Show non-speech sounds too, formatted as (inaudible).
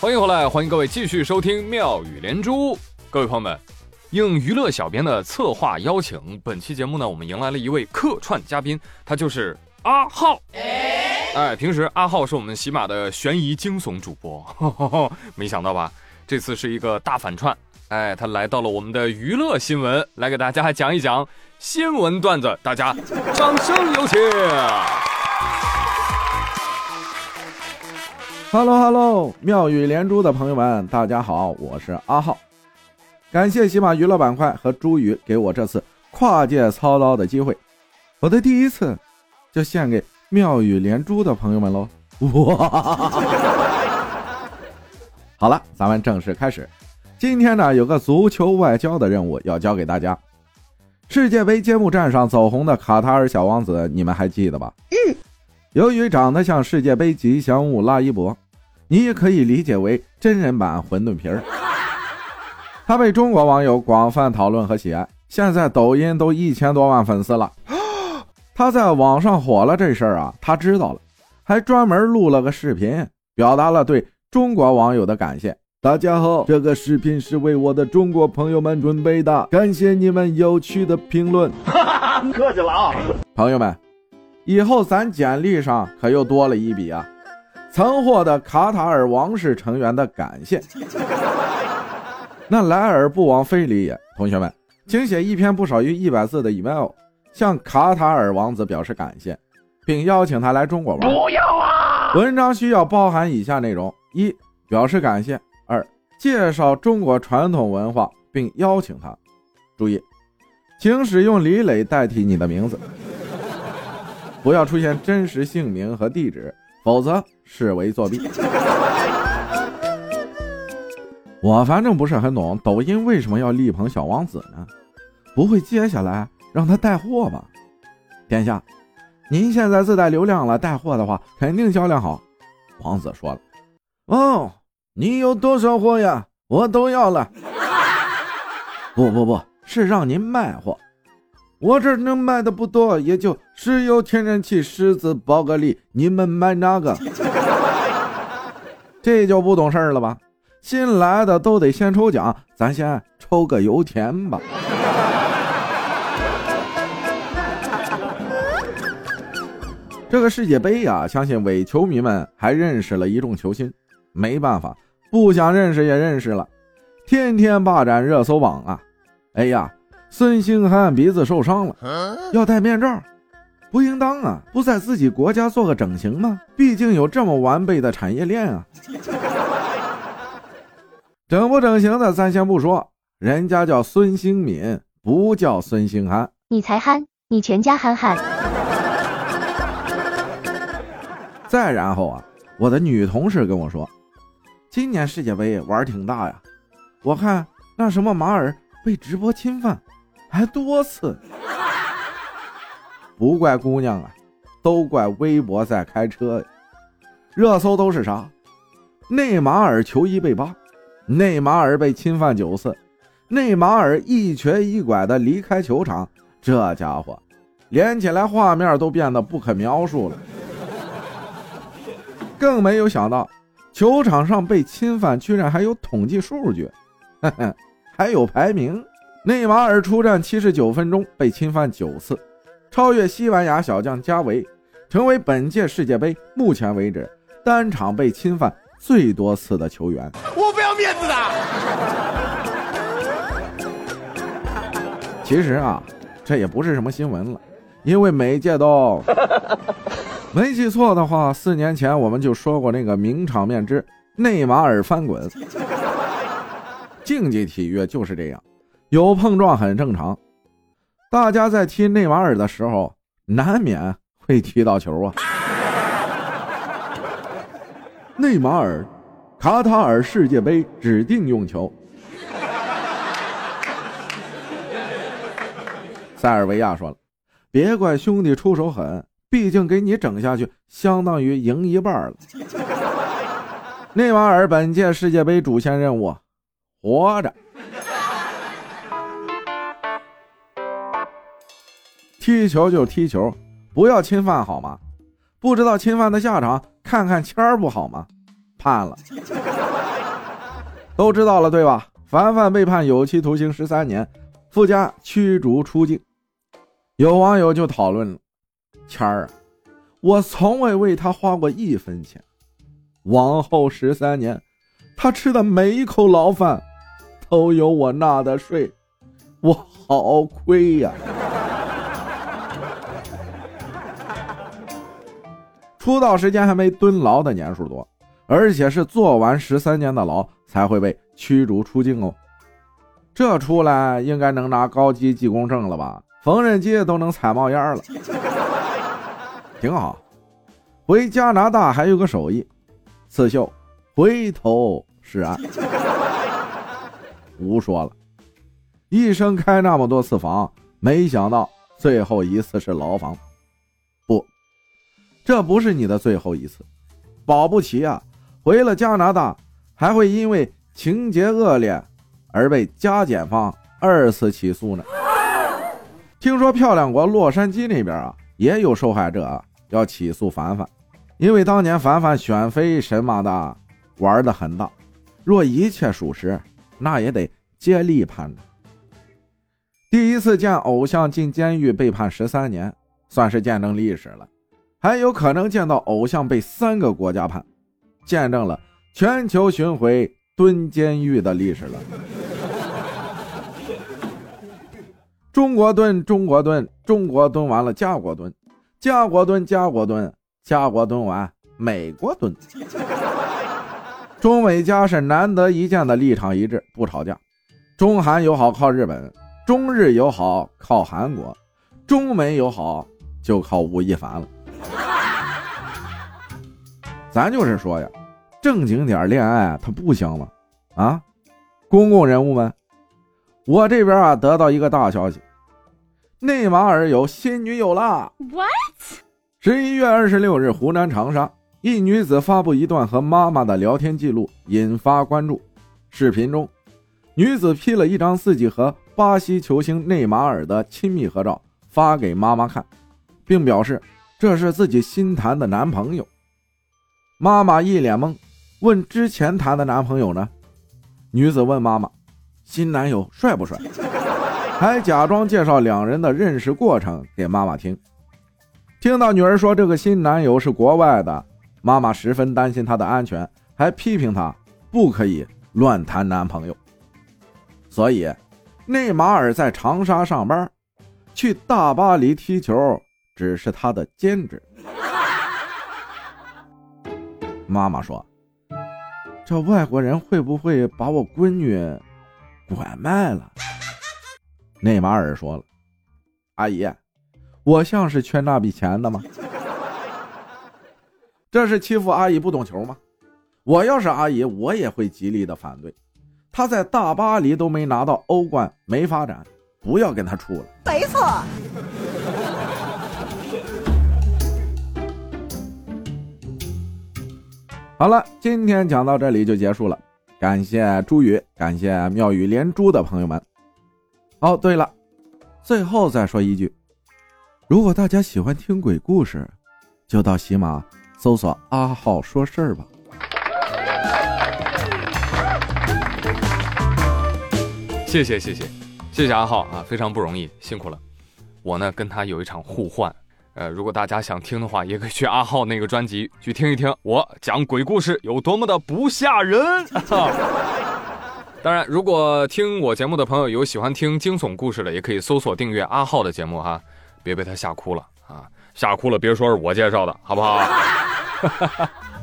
欢迎回来，欢迎各位继续收听妙语连珠。各位朋友们，应娱乐小编的策划邀请，本期节目呢，我们迎来了一位客串嘉宾，他就是阿浩。哎，平时阿浩是我们喜马的悬疑惊悚主播，(laughs) 没想到吧？这次是一个大反串。哎，他来到了我们的娱乐新闻，来给大家讲一讲新闻段子，大家掌声有请。Hello Hello，妙语连珠的朋友们，大家好，我是阿浩。感谢喜马娱乐板块和朱宇给我这次跨界操刀的机会，我的第一次就献给妙语连珠的朋友们喽！哇！(laughs) 好了，咱们正式开始。今天呢，有个足球外交的任务要交给大家。世界杯揭幕战上走红的卡塔尔小王子，你们还记得吧？嗯。由于长得像世界杯吉祥物拉伊博，你也可以理解为真人版馄饨皮儿。他被中国网友广泛讨论和喜爱，现在抖音都一千多万粉丝了。他在网上火了这事儿啊，他知道了，还专门录了个视频，表达了对中国网友的感谢。大家好，这个视频是为我的中国朋友们准备的，感谢你们有趣的评论。(laughs) 客气了啊，朋友们。以后咱简历上可又多了一笔啊！曾获得卡塔尔王室成员的感谢。(laughs) 那来而不往非礼也，同学们，请写一篇不少于一百字的 email，向卡塔尔王子表示感谢，并邀请他来中国玩。不要啊！文章需要包含以下内容：一、表示感谢；二、介绍中国传统文化，并邀请他。注意，请使用李磊代替你的名字。不要出现真实姓名和地址，否则视为作弊。我反正不是很懂，抖音为什么要力捧小王子呢？不会接下来让他带货吧？殿下，您现在自带流量了，带货的话肯定销量好。王子说了：“哦，你有多少货呀？我都要了。”不不不是让您卖货。我这能卖的不多，也就石油、天然气、狮子、宝格丽，你们买哪个？(laughs) 这就不懂事儿了吧？新来的都得先抽奖，咱先抽个油田吧。(laughs) 这个世界杯呀，相信伪球迷们还认识了一众球星，没办法，不想认识也认识了，天天霸占热搜榜啊！哎呀。孙兴汉鼻子受伤了，要戴面罩，不应当啊！不在自己国家做个整形吗？毕竟有这么完备的产业链啊！(laughs) 整不整形的咱先不说，人家叫孙兴敏，不叫孙兴憨。你才憨，你全家憨憨。再然后啊，我的女同事跟我说，今年世界杯玩挺大呀，我看那什么马尔被直播侵犯。还多次，不怪姑娘啊，都怪微博在开车呀。热搜都是啥？内马尔球衣被扒，内马尔被侵犯九次，内马尔一瘸一拐的离开球场。这家伙，连起来画面都变得不可描述了。(laughs) 更没有想到，球场上被侵犯居然还有统计数据，(laughs) 还有排名。内马尔出战七十九分钟被侵犯九次，超越西班牙小将加维，成为本届世界杯目前为止单场被侵犯最多次的球员。我不要面子的。其实啊，这也不是什么新闻了，因为每届都 (laughs) 没记错的话，四年前我们就说过那个名场面之内马尔翻滚。竞技体育就是这样。有碰撞很正常，大家在踢内马尔的时候，难免会踢到球啊。内马尔，卡塔尔世界杯指定用球。塞尔维亚说了：“别怪兄弟出手狠，毕竟给你整下去，相当于赢一半了。”内马尔本届世界杯主线任务，活着。踢球就踢球，不要侵犯好吗？不知道侵犯的下场，看看签儿不好吗？判了。都知道了对吧？凡凡被判有期徒刑十三年，附加驱逐出境。有网友就讨论了：“谦儿啊，我从未为他花过一分钱，往后十三年，他吃的每一口牢饭，都有我纳的税，我好亏呀！”出道时间还没蹲牢的年数多，而且是坐完十三年的牢才会被驱逐出境哦。这出来应该能拿高级技工证了吧？缝纫机都能踩冒烟了，(laughs) 挺好。回加拿大还有个手艺，刺绣，回头是岸。胡说了，一生开那么多次房，没想到最后一次是牢房。这不是你的最后一次，保不齐啊，回了加拿大还会因为情节恶劣而被加检方二次起诉呢。听说漂亮国洛杉矶那边啊，也有受害者啊要起诉凡凡，因为当年凡凡选妃神马的玩的很大，若一切属实，那也得接力判的。第一次见偶像进监狱被判十三年，算是见证历史了，还有可能见到偶像被三个国家判，见证了全球巡回蹲监狱的历史了。中国蹲，中国蹲，中国蹲完了，加国蹲，加国蹲，加国蹲，加国蹲完，美国蹲。中美加是难得一见的立场一致，不吵架。中韩友好靠日本，中日友好靠韩国，中美友好就靠吴亦凡了。咱就是说呀，正经点恋爱它不行吗？啊，公共人物们，我这边啊得到一个大消息。内马尔有新女友啦！What？十一月二十六日，湖南长沙一女子发布一段和妈妈的聊天记录，引发关注。视频中，女子 P 了一张自己和巴西球星内马尔的亲密合照发给妈妈看，并表示这是自己新谈的男朋友。妈妈一脸懵，问之前谈的男朋友呢？女子问妈妈：“新男友帅不帅？” (laughs) 还假装介绍两人的认识过程给妈妈听。听到女儿说这个新男友是国外的，妈妈十分担心她的安全，还批评她不可以乱谈男朋友。所以，内马尔在长沙上班，去大巴黎踢球只是他的兼职。妈妈说：“这外国人会不会把我闺女拐卖了？”内马尔说了：“阿姨，我像是缺那笔钱的吗？这是欺负阿姨不懂球吗？我要是阿姨，我也会极力的反对。他在大巴黎都没拿到欧冠，没发展，不要跟他处了。没错。好了，今天讲到这里就结束了。感谢朱宇，感谢妙语连珠的朋友们。”哦，对了，最后再说一句，如果大家喜欢听鬼故事，就到喜马搜索“阿浩说事儿”吧。谢谢谢谢谢谢阿浩啊，非常不容易，辛苦了。我呢跟他有一场互换，呃，如果大家想听的话，也可以去阿浩那个专辑去听一听，我讲鬼故事有多么的不吓人。(laughs) (laughs) 当然，如果听我节目的朋友有喜欢听惊悚故事的，也可以搜索订阅阿浩的节目哈，别被他吓哭了啊！吓哭了别说是我介绍的，好不好？(laughs)